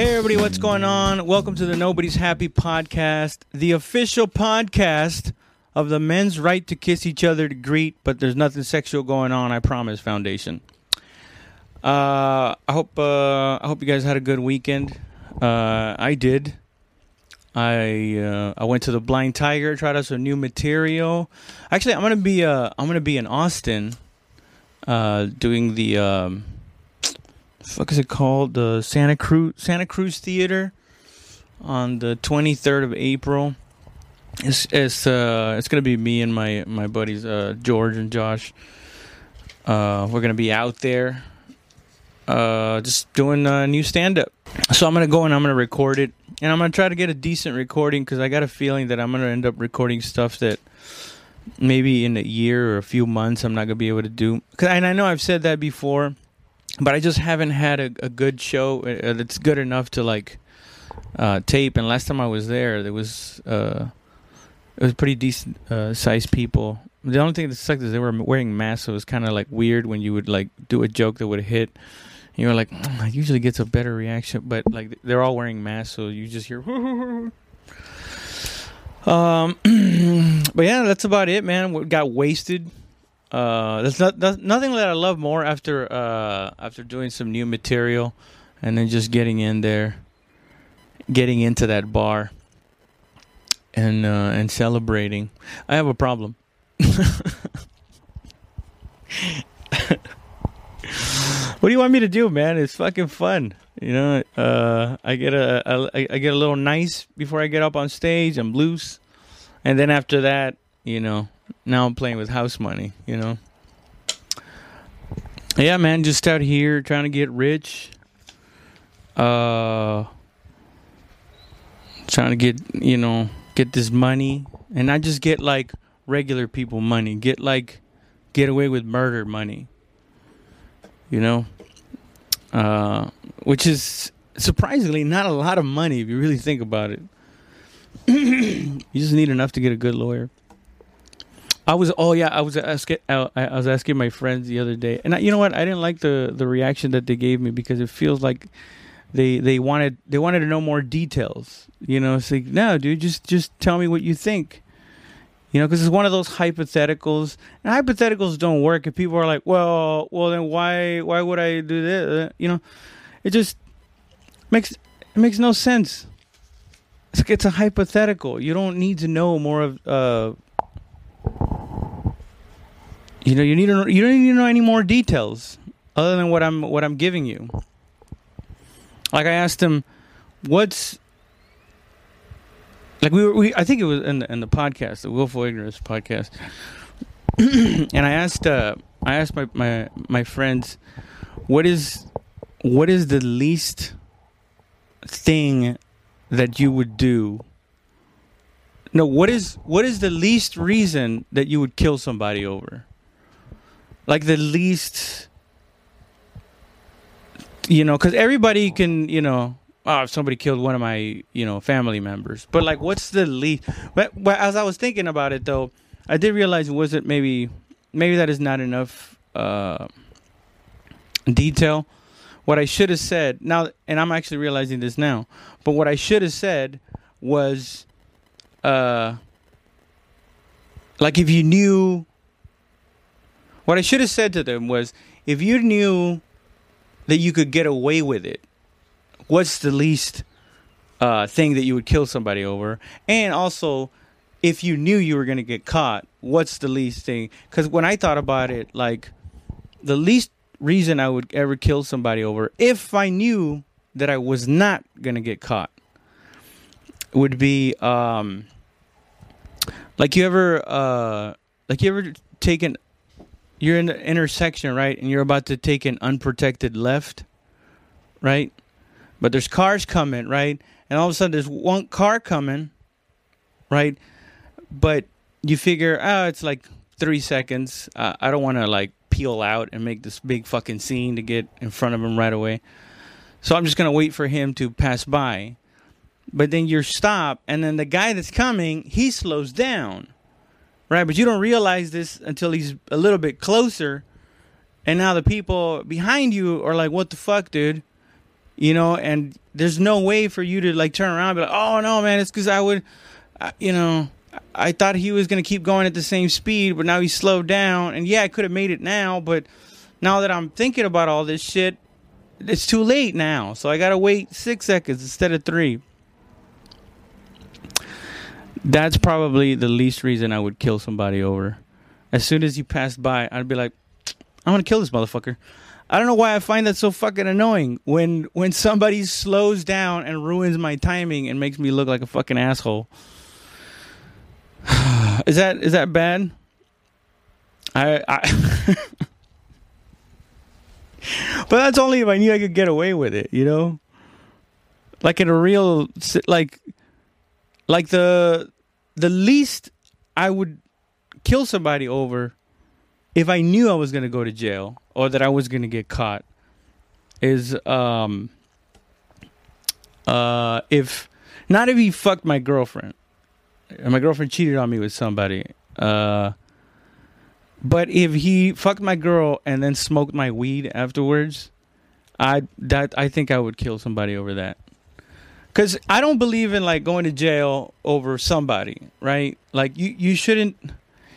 Hey, everybody, what's going on? Welcome to the Nobody's Happy podcast, the official podcast of the men's right to kiss each other to greet, but there's nothing sexual going on, I promise, Foundation. Uh, I hope uh, I hope you guys had a good weekend. Uh, I did. I uh, I went to the Blind Tiger, tried out some new material. Actually, I'm gonna be uh, I'm gonna be in Austin, uh, doing the um, fuck is it called? The Santa Cruz Santa Cruz Theater on the 23rd of April. It's it's uh it's gonna be me and my my buddies uh George and Josh. Uh, we're gonna be out there, uh, just doing a new stand up. So I'm gonna go and I'm gonna record it, and I'm gonna try to get a decent recording because I got a feeling that I'm gonna end up recording stuff that maybe in a year or a few months I'm not gonna be able to do. Cause, and I know I've said that before, but I just haven't had a, a good show uh, that's good enough to like uh, tape. And last time I was there, there was uh, it was pretty decent uh, sized people. The only thing that sucked is they were wearing masks, so it was kind of like weird when you would like do a joke that would hit. You were like, "Mm, usually gets a better reaction, but like they're all wearing masks, so you just hear. um, but yeah, that's about it, man. We got wasted. Uh, there's not, there's nothing that I love more after uh after doing some new material, and then just getting in there, getting into that bar, and uh, and celebrating. I have a problem. what do you want me to do, man? It's fucking fun. You know, uh, I get a, a I I get a little nice before I get up on stage. I'm loose, and then after that, you know, now I'm playing with house money. You know. Yeah, man, just out here trying to get rich. Uh, trying to get you know get this money, and not just get like regular people money. Get like get away with murder money. You know, uh, which is surprisingly not a lot of money if you really think about it. you just need enough to get a good lawyer. I was oh yeah I was asking I was asking my friends the other day and I, you know what? I didn't like the the reaction that they gave me because it feels like they they wanted they wanted to know more details you know? It's like no dude just just tell me what you think. You know because it's one of those hypotheticals and hypotheticals don't work if people are like well well then why why would I do this you know? It just makes it makes no sense. It's like it's a hypothetical. You don't need to know more of uh you know, you need to you don't need to know any more details other than what I'm what I'm giving you. Like I asked him, what's like we were we I think it was in the in the podcast, the Willful Ignorance podcast, and I asked uh I asked my my my friends, what is what is the least thing that you would do? No what is what is the least reason that you would kill somebody over like the least you know because everybody can you know oh if somebody killed one of my you know family members but like what's the least but, but as i was thinking about it though i did realize was it maybe maybe that is not enough uh detail. What i should have said now and i'm actually realizing this now but what i should have said was uh like if you knew what I should have said to them was if you knew that you could get away with it, what's the least uh, thing that you would kill somebody over? And also, if you knew you were going to get caught, what's the least thing? Because when I thought about it, like the least reason I would ever kill somebody over, if I knew that I was not going to get caught, would be um, like you ever uh, like you ever taken you're in the intersection, right? And you're about to take an unprotected left, right? But there's cars coming, right? And all of a sudden there's one car coming, right? But you figure, oh, it's like three seconds. Uh, I don't want to like peel out and make this big fucking scene to get in front of him right away. So I'm just going to wait for him to pass by. But then you're stopped, and then the guy that's coming, he slows down right? But you don't realize this until he's a little bit closer, and now the people behind you are like, "What the fuck, dude?" You know, and there's no way for you to like turn around and be like, oh no, man, it's because I would, I, you know, I thought he was gonna keep going at the same speed, but now he's slowed down. And yeah, I could have made it now, but now that I'm thinking about all this shit, it's too late now. So I gotta wait six seconds instead of three. That's probably the least reason I would kill somebody over. As soon as you passed by, I'd be like, I'm gonna kill this motherfucker. I don't know why I find that so fucking annoying when when somebody slows down and ruins my timing and makes me look like a fucking asshole. is that is that bad? I, I But that's only if I knew I could get away with it, you know? Like in a real like like the the least I would kill somebody over if I knew I was going to go to jail or that I was going to get caught is um uh if not if he fucked my girlfriend. And my girlfriend cheated on me with somebody uh but if he fucked my girl and then smoked my weed afterwards i that i think i would kill somebody over that because i don't believe in like going to jail over somebody right like you you shouldn't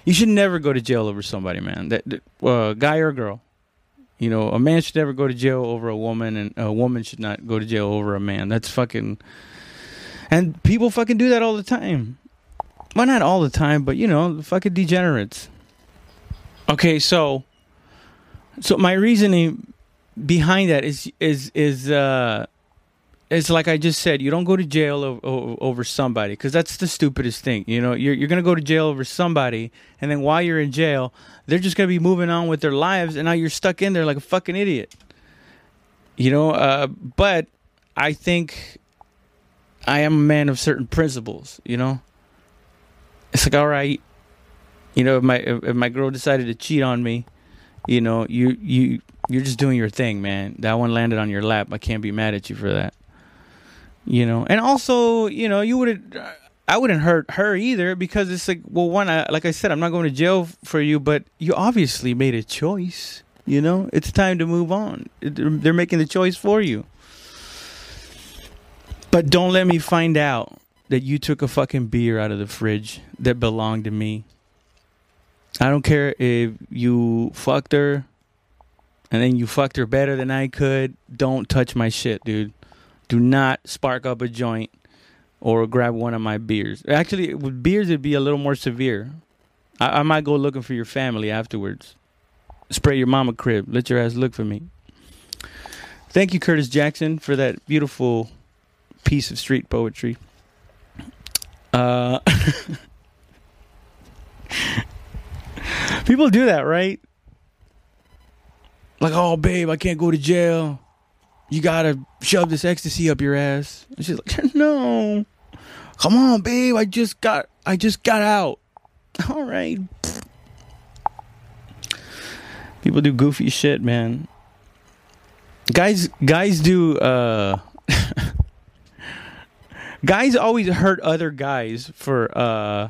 you should never go to jail over somebody, man. That, that uh, guy or girl. You know, a man should never go to jail over a woman, and a woman should not go to jail over a man. That's fucking. And people fucking do that all the time. Well, not all the time, but you know, fucking degenerates. Okay, so, so my reasoning behind that is is is uh it's like I just said, you don't go to jail over, over somebody because that's the stupidest thing. You know, you're you're gonna go to jail over somebody, and then while you're in jail, they're just gonna be moving on with their lives, and now you're stuck in there like a fucking idiot. You know, uh, but I think I am a man of certain principles. You know, it's like all right, you know, if my if my girl decided to cheat on me, you know, you you you're just doing your thing, man. That one landed on your lap. I can't be mad at you for that you know? And also you know you would i wouldn't hurt her either because it's like well one I, like i said i'm not going to jail for you but you obviously made a choice you know? It's time to move on. They're making the choice for you. But don't let me find out that you took a fucking beer out of the fridge that belonged to me. I don't care if you fucked her and then you fucked her better than i could. Don't touch my shit dude do not spark up a joint or grab one of my beers. Actually, with beers, it'd be a little more severe. I, I might go looking for your family afterwards. Spray your mama crib. Let your ass look for me. Thank you, Curtis Jackson, for that beautiful piece of street poetry. Uh, people do that, right? Like, oh, babe, I can't go to jail you gotta shove this ecstasy up your ass. And she's like, no, come on, babe. I just got, I just got out. All right. People do goofy shit, man. Guys, guys do. uh Guys always hurt other guys for uh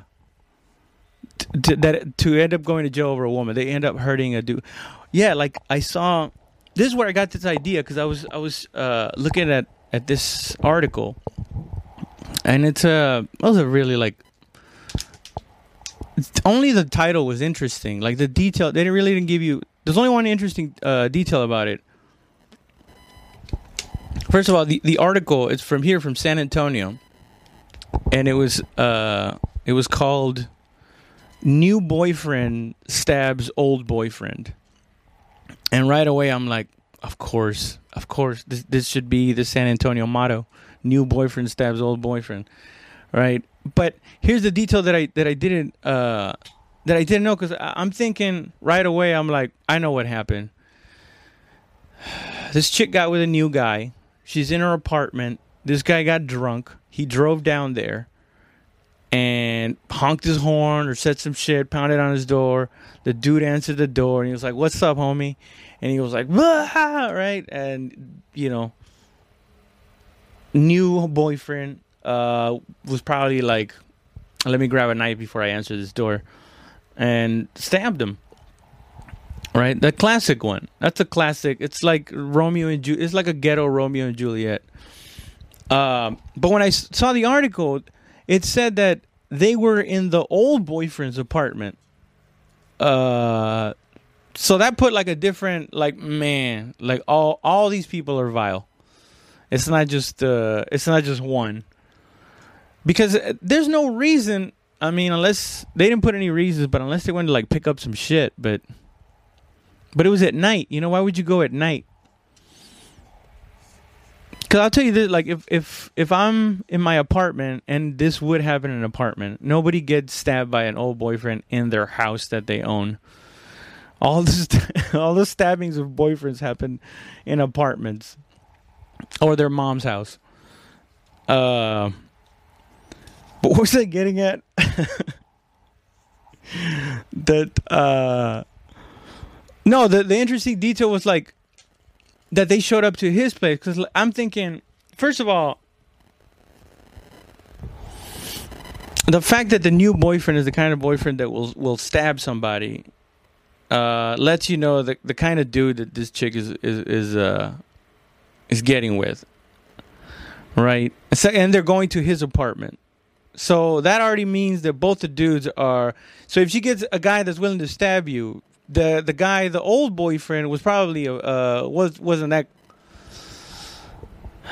that to end up going to jail over a woman. They end up hurting a dude. Yeah, like I saw this is where I got this idea because I was I was uh, looking at at this article, and it's a it was a really like only the title was interesting. Like the detail, they didn't really didn't give you. There's only one interesting uh, detail about it. First of all, the, the article is from here from San Antonio, and it was uh it was called "New Boyfriend Stabs Old Boyfriend." And right away, I'm like, of course, of course, this this should be the San Antonio motto: "New boyfriend stabs old boyfriend." Right. But here's the detail that I that I didn't uh, that I didn't know because I'm thinking right away. I'm like, I know what happened. This chick got with a new guy. She's in her apartment. This guy got drunk. He drove down there and honked his horn or said some shit, pounded on his door. The dude answered the door and he was like, "What's up, homie?" and he was like, right, and you know, new boyfriend uh, was probably like, let me grab a knife before I answer this door, and stabbed him. Right, the classic one. That's a classic. It's like Romeo and Ju- It's like a ghetto Romeo and Juliet. Um, but I saw the article, it said that they were in the old boyfriend's apartment. Uh, so that put like a different like man, like all all these people are vile. It's not just uh, it's not just one. Because uh, there's no reason. I mean, unless they didn't put any reasons, but unless they wanted to like pick up some shit, but but it was at night. You know, why would you go at night? Cause I'll tell you this, like if if if I'm in my apartment and this would happen in an apartment, nobody gets stabbed by an old boyfriend in their house that they own. All the st- all the stabbings of boyfriends happen in apartments or their mom's house. Uh, but what was I getting at? that uh, no, the the interesting detail was like that they showed up to his place because I'm thinking, first of all, the fact that the new boyfriend is the kind of boyfriend that will will stab somebody uh, lets you know the the kind of dude that this chick is is is uh is getting with, right? So, and they're going to his apartment. So that already means that both the dudes are. So if she gets a guy that's willing to stab you, the the guy, the old boyfriend, was probably uh was wasn't that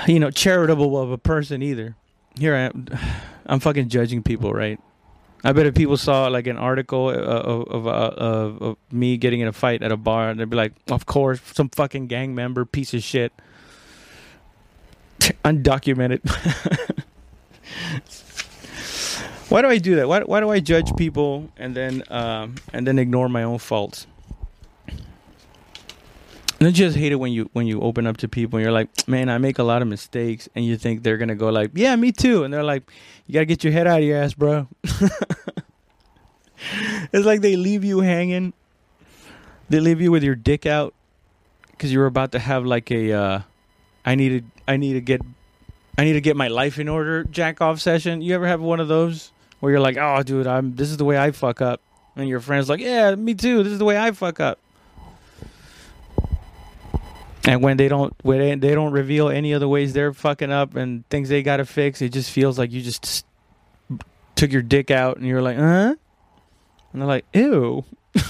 you know charitable of a person either. Here I am, I'm fucking judging people, right? I bet if people saw like an article uh, of uh, of of me getting in a fight at a bar, they'd be like, "Of course, some fucking gang member, piece of shit, undocumented." why do I do that? Why why do I judge people and then um, and then ignore my own faults? And I just hate it when you when you open up to people and you're like, man, I make a lot of mistakes, and you think they're gonna go like, yeah, me too, and they're like, you gotta get your head out of your ass, bro. it's like they leave you hanging. They leave you with your dick out because you're about to have like a, uh, I need to I need to get, I need to get my life in order jack off session. You ever have one of those where you're like, oh, dude, I'm this is the way I fuck up, and your friend's like, yeah, me too. This is the way I fuck up. And when they don't, when they, don't reveal any of the ways they're fucking up and things they gotta fix, it just feels like you just took your dick out and you're like, huh? And they're like, ew,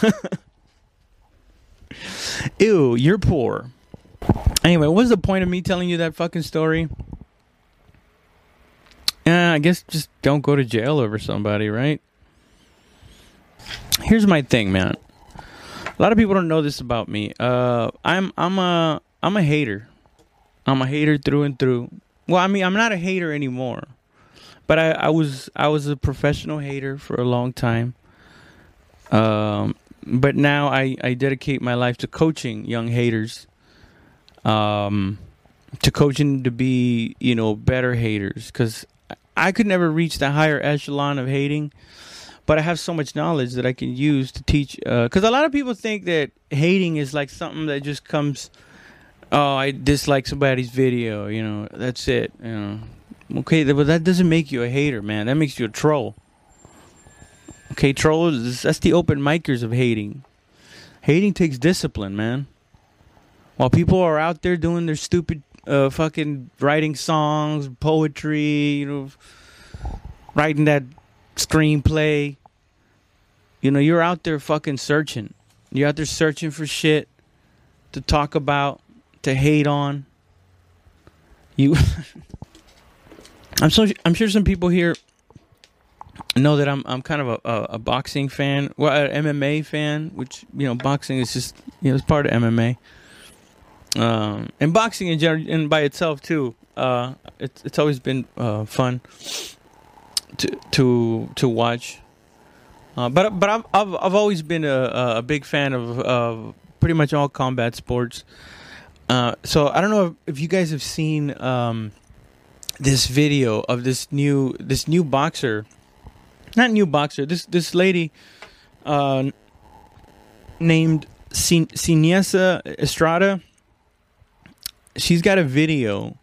ew, you're poor. Anyway, what was the point of me telling you that fucking story? Yeah, I guess just don't go to jail over somebody, right? Here's my thing, man. A lot of people don't know this about me. Uh, I'm I'm a I'm a hater. I'm a hater through and through. Well, I mean, I'm not a hater anymore, but I, I was I was a professional hater for a long time. Um, but now I I dedicate my life to coaching young haters. Um, to coaching to be you know better haters because I could never reach the higher echelon of hating but I have so much knowledge that I can use to teach. Uh, because a lot of people think that hating is like something that just comes. Oh, I dislike somebody's video. You know, that's it. You know, okay, but that doesn't make you a hater, man. That makes you a troll. Okay, trolls. That's the open micers of hating. Hating takes discipline, man. While people are out there doing their stupid, uh, fucking writing songs, poetry, you know, writing that screenplay. You know, you're out there fucking searching. You're out there searching for shit to talk about, to hate on. You I'm so I'm sure some people here know that I'm I'm kind of a, a, a boxing fan, well, an MMA fan, which you know, boxing is just you know, it's part of MMA. Um, and boxing in general, and by itself too, uh, it's it's always been uh, fun to to to watch. Uh, but but I've, I've I've always been a a big fan of of pretty much all combat sports. Uh, so I don't know if, if you guys have seen um, this video of this new this new boxer, not new boxer. This this lady uh, named Sin- Seniesa Estrada. She's got a video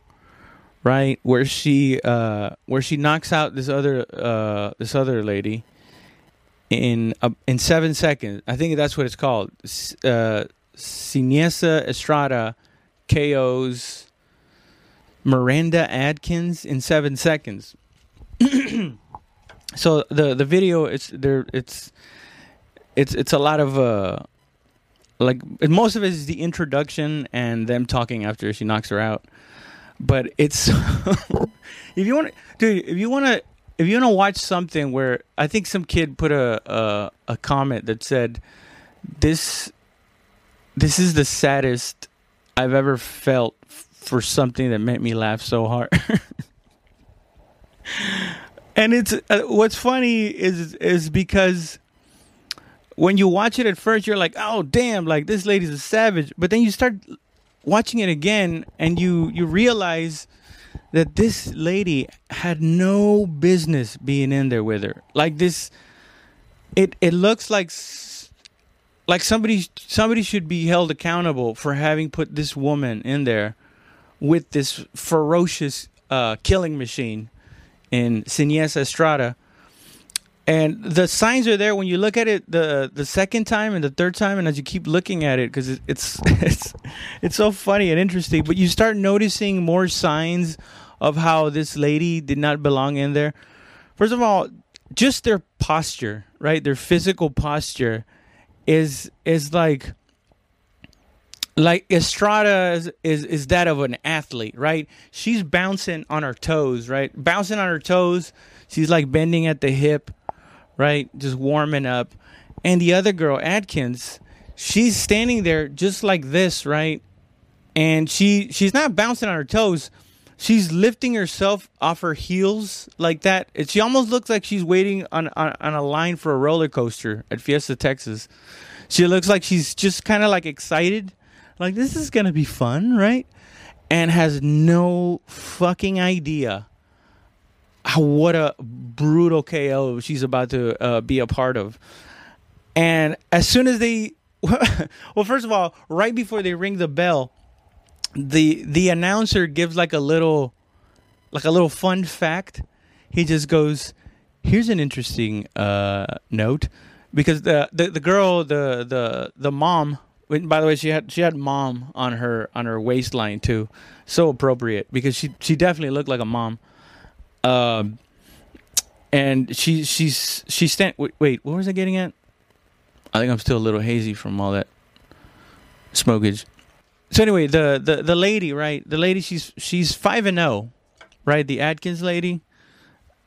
right where she uh where she knocks out this other uh this other lady in uh, in 7 seconds i think that's what it's called uh Seniesa Estrada KOs Miranda Adkins in seven seconds. so the the video it's there it's it's it's a lot of uh like most of it is the introduction and them talking after she knocks her out. But it's if you want to, dude, if you want to if you want to watch something where I think some kid put a, a a comment that said this this is the saddest I've ever felt for something that made me laugh so hard. and it's uh, what's funny is is because when you watch it at first you're like, "Oh, damn, like this lady's a savage." But then you start watching it again and you you realize that this lady had no business being in there with her. Like this it it looks like like somebody somebody should be held accountable for having put this woman in there with this ferocious uh, killing machine in Sines Estrada. And the signs are there when you look at it the the second time and the third time, and as you keep looking at it, because it, it's it's it's so funny and interesting. But you start noticing more signs of how this lady did not belong in there. First of all, just their posture, right? Their physical posture is is like like Estrada is, is, is that of an athlete, right? She's bouncing on her toes, right? Bouncing on her toes. She's like bending at the hip, right? Just warming up. And the other girl, Adkins, she's standing there just like this, right? And she she's not bouncing on her toes. She's lifting herself off her heels like that. It, she almost looks like she's waiting on, on, on a line for a roller coaster at Fiesta, Texas. She looks like she's just kind of like excited, like this is gonna be fun, right? And has no fucking idea what a brutal KO she's about to uh, be a part of. And as soon as they, well, first of all, right before they ring the bell, the the announcer gives like a little like a little fun fact. He just goes, "Here's an interesting uh, note." Because the, the the girl, the the the mom, by the way, she had she had mom on her on her waistline too, so appropriate because she she definitely looked like a mom. Um, and she she's she stand wait, wait what was I getting at? I think I'm still a little hazy from all that smokage so anyway, the, the the lady, right? The lady, she's she's five and zero, oh, right? The Adkins lady,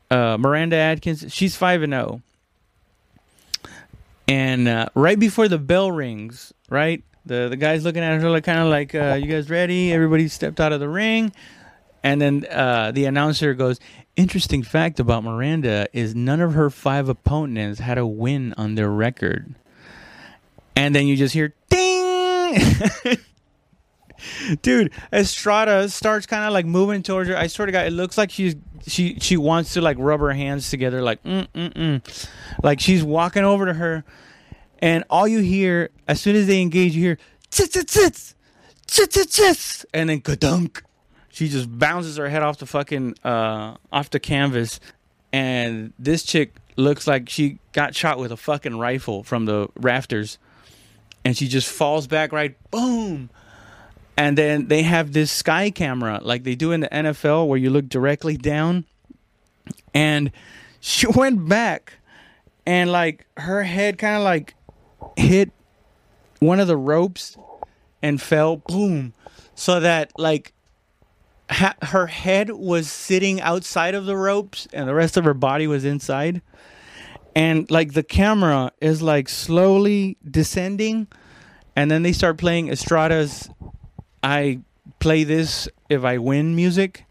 uh, Miranda Adkins, she's five and zero. Oh. And uh, right before the bell rings, right? The the guys looking at her like kind of like, uh, "You guys ready?" Everybody stepped out of the ring, and then uh, the announcer goes, "Interesting fact about Miranda is none of her five opponents had a win on their record." And then you just hear ding. dude estrada starts kind of like moving towards her i swear to god it looks like she's she she wants to like rub her hands together like mm mm mm like she's walking over to her and all you hear as soon as they engage you hear tits tits tits tits tits and then kadunk she just bounces her head off the fucking uh off the canvas. And this chick looks like she got shot with a fucking rifle from the rafters. And she just falls back right boom. And then they have this sky camera like they do in the NFL where you look directly down. And she went back and like her head kind of like hit one of the ropes and fell boom. So that like ha- her head was sitting outside of the ropes and the rest of her body was inside and like the camera is like slowly descending and then they start playing Estrada's I play this if I win music,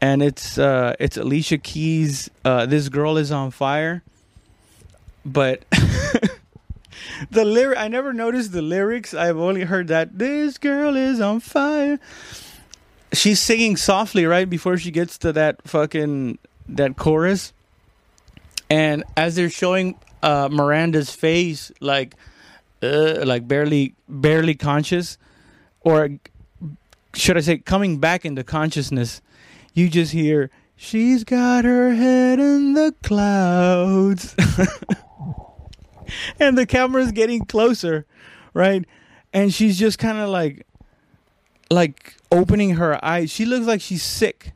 and it's uh, it's Alicia Keys. Uh, this girl is on fire, but the lyric I never noticed the lyrics. I've only heard that this girl is on fire. She's singing softly right before she gets to that fucking that chorus, and as they're showing uh, Miranda's face, like uh, like barely barely conscious or should I say, coming back into consciousness, you just hear, She's got her head in the clouds. and the camera's getting closer, right? And she's just kind of like, like opening her eyes. She looks like she's sick.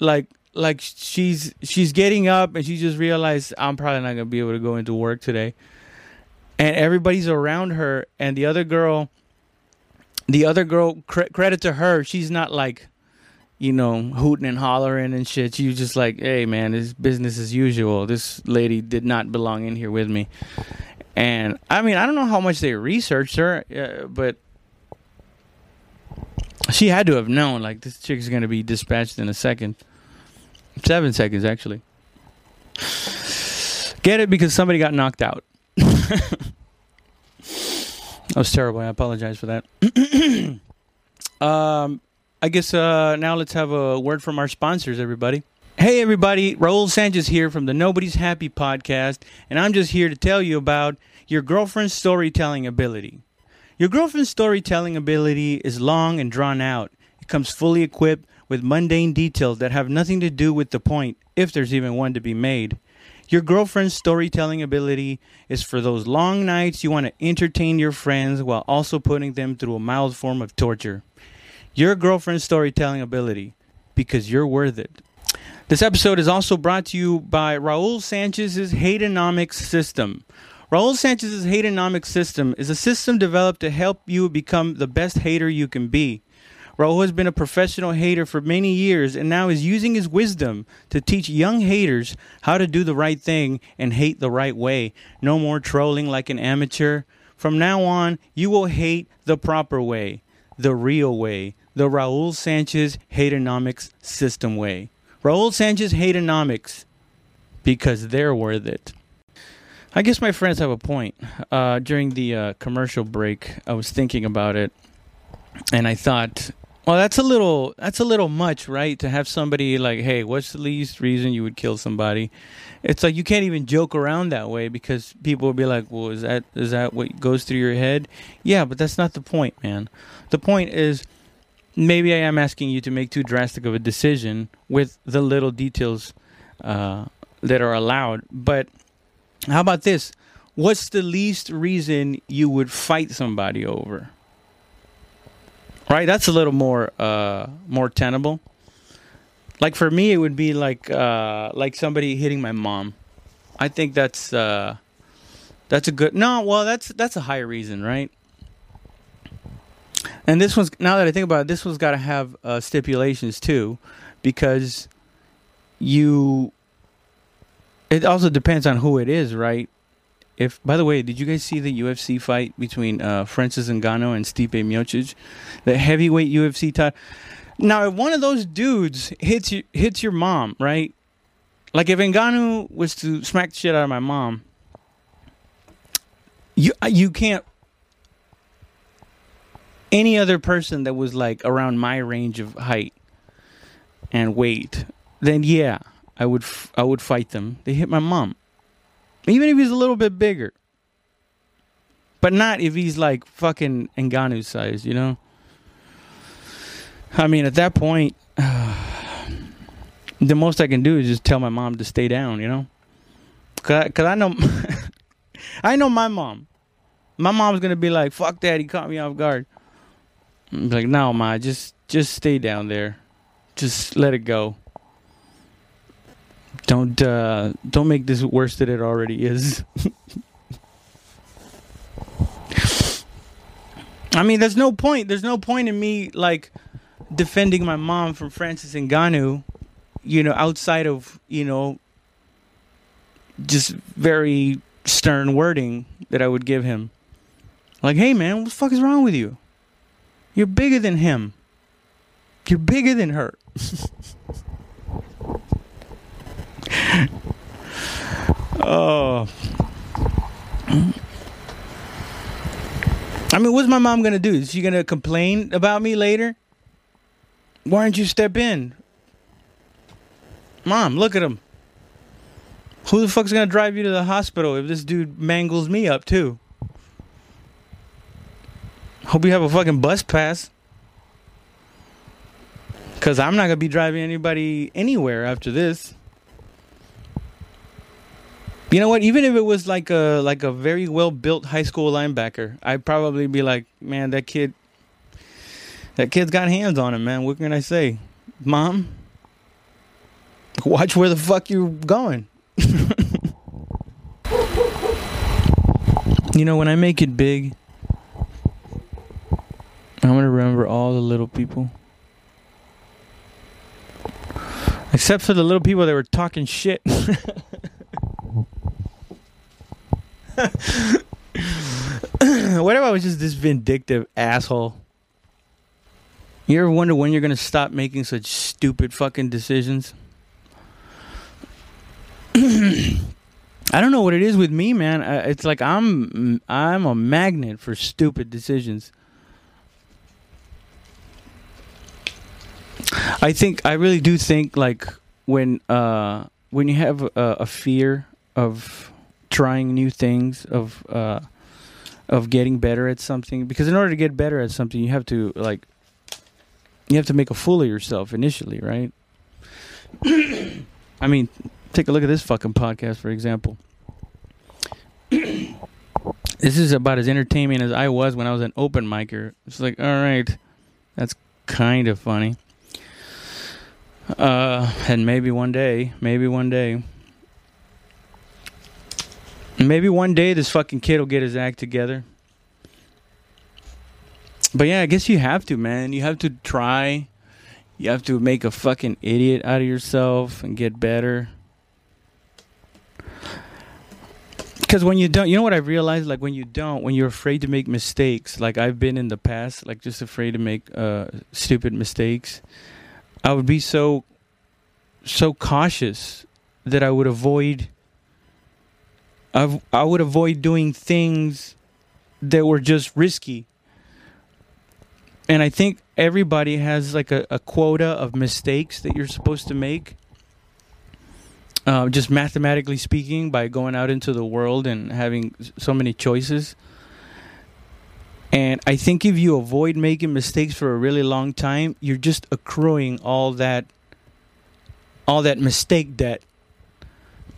Like like she's she's getting up and she just realized I'm probably not gonna be able to go into work today. And everybody's around her, and the other girl, the other girl, cre- credit to her, she's not like, you know, hooting and hollering and shit. She was just like, hey man, this business as usual. This lady did not belong in here with me. And I mean, I don't know how much they researched her, uh, but she had to have known like this chick is gonna be dispatched in a second. Seven seconds, actually. Get it because somebody got knocked out. that was terrible. I apologize for that. um, I guess uh, now let's have a word from our sponsors, everybody. Hey, everybody. Raul Sanchez here from the Nobody's Happy podcast, and I'm just here to tell you about your girlfriend's storytelling ability. Your girlfriend's storytelling ability is long and drawn out. It comes fully equipped with mundane details that have nothing to do with the point, if there's even one to be made. Your girlfriend's storytelling ability is for those long nights you want to entertain your friends while also putting them through a mild form of torture. Your girlfriend's storytelling ability, because you're worth it. This episode is also brought to you by Raul Sanchez's Hateonomics System. Raul Sanchez's Hateonomics System is a system developed to help you become the best hater you can be. Raul has been a professional hater for many years and now is using his wisdom to teach young haters how to do the right thing and hate the right way. No more trolling like an amateur. From now on, you will hate the proper way, the real way, the Raul Sanchez Hateonomics System way. Raul Sanchez Hateonomics, because they're worth it. I guess my friends have a point. Uh, during the uh, commercial break, I was thinking about it, and I thought, well, that's a little that's a little much, right? To have somebody like, hey, what's the least reason you would kill somebody? It's like you can't even joke around that way because people will be like, well, is that is that what goes through your head? Yeah, but that's not the point, man. The point is maybe I am asking you to make too drastic of a decision with the little details uh, that are allowed. But how about this? What's the least reason you would fight somebody over? Right, that's a little more uh, more tenable. Like for me, it would be like uh, like somebody hitting my mom. I think that's uh, that's a good. No, well, that's that's a high reason, right? And this one's now that I think about it, this one's got to have uh, stipulations too, because you. It also depends on who it is, right? If by the way, did you guys see the UFC fight between uh, Francis Ngannou and Stipe Miocic, the heavyweight UFC title? Now, if one of those dudes hits you, hits your mom, right? Like if Ngannou was to smack the shit out of my mom, you you can't any other person that was like around my range of height and weight, then yeah, I would f- I would fight them. They hit my mom, even if he's a little bit bigger, but not if he's like fucking Ngannou size, you know. I mean, at that point, uh, the most I can do is just tell my mom to stay down, you know, cause I, cause I know, I know my mom. My mom's gonna be like, "Fuck that, he caught me off guard." I'm like, no, ma, just just stay down there. Just let it go. Don't uh don't make this worse than it already is. I mean, there's no point. There's no point in me like defending my mom from Francis Ngannou, you know, outside of, you know, just very stern wording that I would give him. Like, hey man, what the fuck is wrong with you? You're bigger than him. You're bigger than her. oh. I mean, what's my mom gonna do? Is she gonna complain about me later? Why don't you step in? Mom, look at him. Who the fuck's gonna drive you to the hospital if this dude mangles me up too? Hope you have a fucking bus pass. Cause I'm not gonna be driving anybody anywhere after this. You know what? Even if it was like a like a very well built high school linebacker, I'd probably be like, man, that kid that kid's got hands on him, man. What can I say, mom? Watch where the fuck you're going. you know, when I make it big, I'm gonna remember all the little people. Except for the little people that were talking shit. what if I was just this vindictive asshole? You ever wonder when you're gonna stop making such stupid fucking decisions? I don't know what it is with me, man. It's like I'm I'm a magnet for stupid decisions. I think I really do think like when uh when you have a, a fear of trying new things of uh of getting better at something because in order to get better at something you have to like you have to make a fool of yourself initially, right? I mean, take a look at this fucking podcast for example. this is about as entertaining as I was when I was an open micer. It's like, all right, that's kind of funny. Uh, and maybe one day, maybe one day, maybe one day this fucking kid will get his act together. But yeah, I guess you have to, man. You have to try. You have to make a fucking idiot out of yourself and get better. Because when you don't, you know what I realized? Like when you don't, when you're afraid to make mistakes, like I've been in the past, like just afraid to make uh, stupid mistakes I would be so so cautious that I would avoid I I would avoid doing things that were just risky. And I think everybody has like a, a quota of mistakes that you're supposed to make. Uh, just mathematically speaking, by going out into the world and having so many choices. And I think if you avoid making mistakes for a really long time, you're just accruing all that all that mistake debt.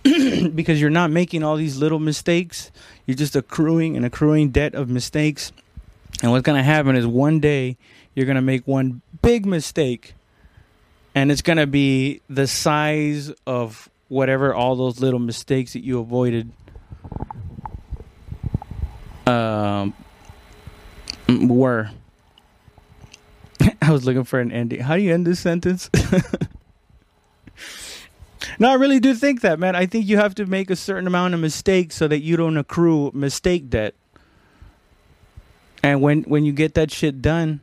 because you're not making all these little mistakes, you're just accruing and accruing debt of mistakes. And what's going to happen is one day you're going to make one big mistake and it's going to be the size of whatever all those little mistakes that you avoided um were. I was looking for an ending. How do you end this sentence? no, I really do think that, man. I think you have to make a certain amount of mistakes so that you don't accrue mistake debt. And when when you get that shit done,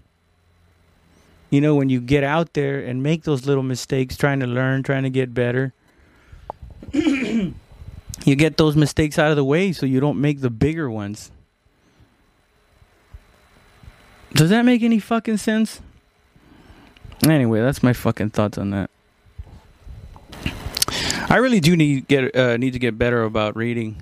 you know, when you get out there and make those little mistakes, trying to learn, trying to get better, you get those mistakes out of the way so you don't make the bigger ones. Does that make any fucking sense? Anyway, that's my fucking thoughts on that. I really do need get uh, need to get better about reading.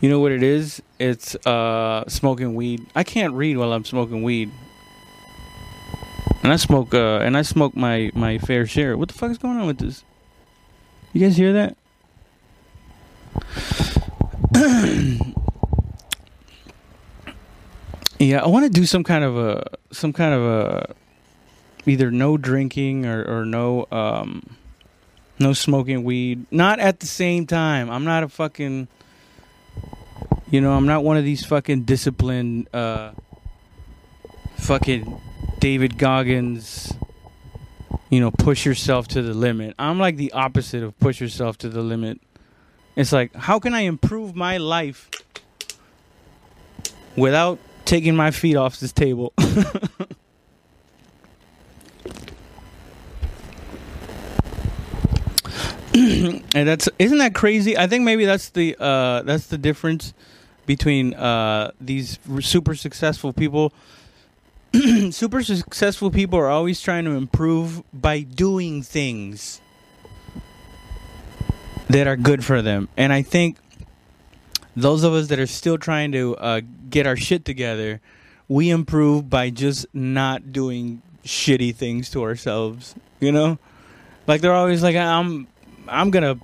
You know what it is? It's uh, smoking weed. I can't read while I'm smoking weed, and I smoke uh, and I smoke my my fair share. What the fuck is going on with this? You guys hear that? Yeah, I want to do some kind of a some kind of a either no drinking or or no um no smoking weed. Not at the same time. I'm not a fucking you know, I'm not one of these fucking disciplined uh fucking David Goggins you know, push yourself to the limit. I'm like the opposite of push yourself to the limit. It's like, how can I improve my life without taking my feet off this table. and that's isn't that crazy? I think maybe that's the uh, that's the difference between uh, these super successful people. super successful people are always trying to improve by doing things that are good for them, and I think those of us that are still trying to uh, get our shit together, we improve by just not doing shitty things to ourselves. You know, like they're always like, I'm, I'm gonna,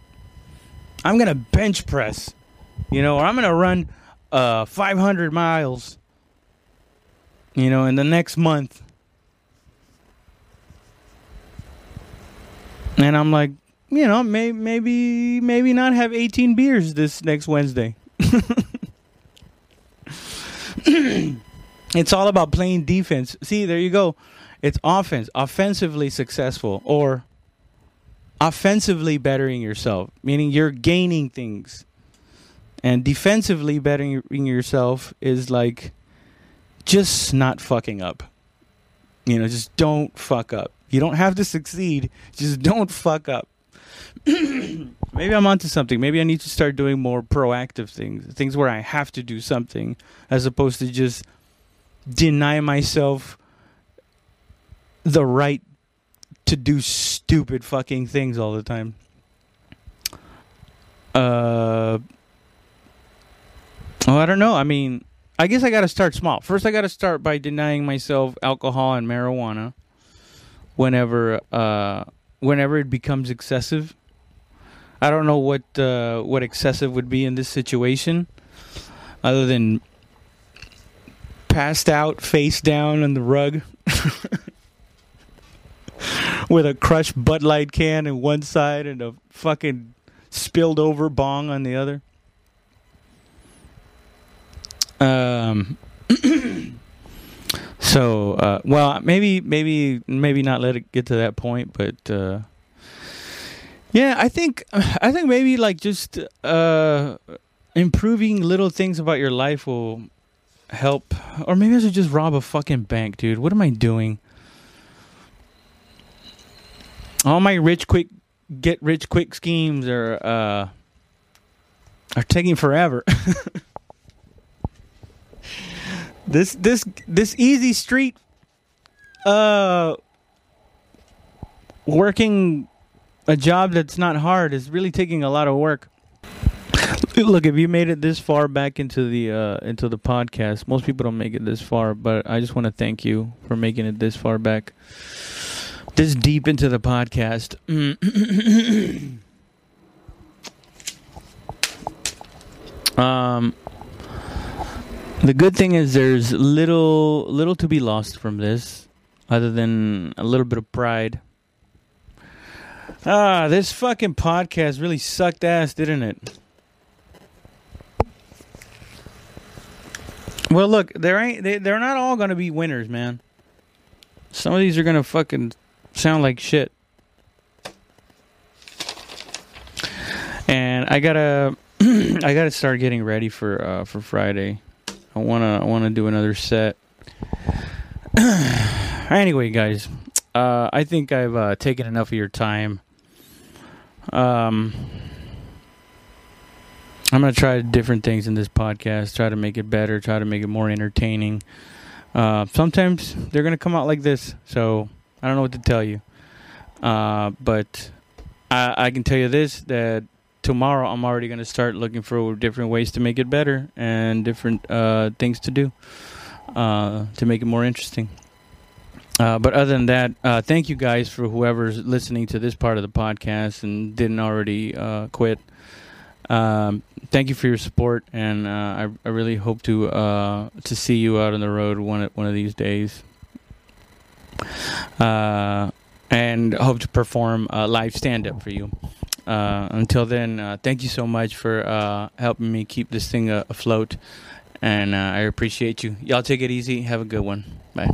I'm gonna bench press, you know, or I'm gonna run uh 500 miles. you know, in the next month. And I'm like, you know, may, maybe maybe not have 18 beers this next Wednesday. it's all about playing defense. See, there you go. It's offense, offensively successful or offensively bettering yourself, meaning you're gaining things. And defensively bettering yourself is like just not fucking up. You know, just don't fuck up. You don't have to succeed, just don't fuck up. Maybe I'm onto something. Maybe I need to start doing more proactive things, things where I have to do something as opposed to just deny myself the right to do stupid fucking things all the time. Uh, oh, I don't know. I mean, I guess I got to start small. First, I got to start by denying myself alcohol and marijuana whenever uh, whenever it becomes excessive. I don't know what uh, what excessive would be in this situation, other than passed out, face down on the rug, with a crushed Bud Light can in one side and a fucking spilled over bong on the other. Um. so, uh, well, maybe, maybe, maybe not let it get to that point, but uh, yeah, I think, I think maybe like just uh, improving little things about your life will help, or maybe I should just rob a fucking bank, dude. What am I doing? All my rich quick get rich quick schemes are uh, are taking forever. this this this easy street uh working a job that's not hard is really taking a lot of work look if you made it this far back into the uh into the podcast most people don't make it this far but i just want to thank you for making it this far back this deep into the podcast um the good thing is there's little little to be lost from this other than a little bit of pride. Ah, this fucking podcast really sucked ass, didn't it? Well, look, there ain't they, they're not all going to be winners, man. Some of these are going to fucking sound like shit. And I got to I got to start getting ready for uh for Friday. I wanna I wanna do another set. anyway, guys, uh, I think I've uh, taken enough of your time. Um, I'm gonna try different things in this podcast. Try to make it better. Try to make it more entertaining. Uh, sometimes they're gonna come out like this, so I don't know what to tell you. Uh, but I, I can tell you this: that tomorrow I'm already going to start looking for different ways to make it better and different uh, things to do uh, to make it more interesting. Uh, but other than that, uh, thank you guys for whoever's listening to this part of the podcast and didn't already uh, quit. Um, thank you for your support, and uh, I, I, really hope to to see you out on the road one one of these days. And hope to perform a live stand up for you. Uh, until then, uh, thank you so much for uh, helping me keep this thing afloat. And uh, I appreciate you. Y'all take it easy. Have a good one. Bye.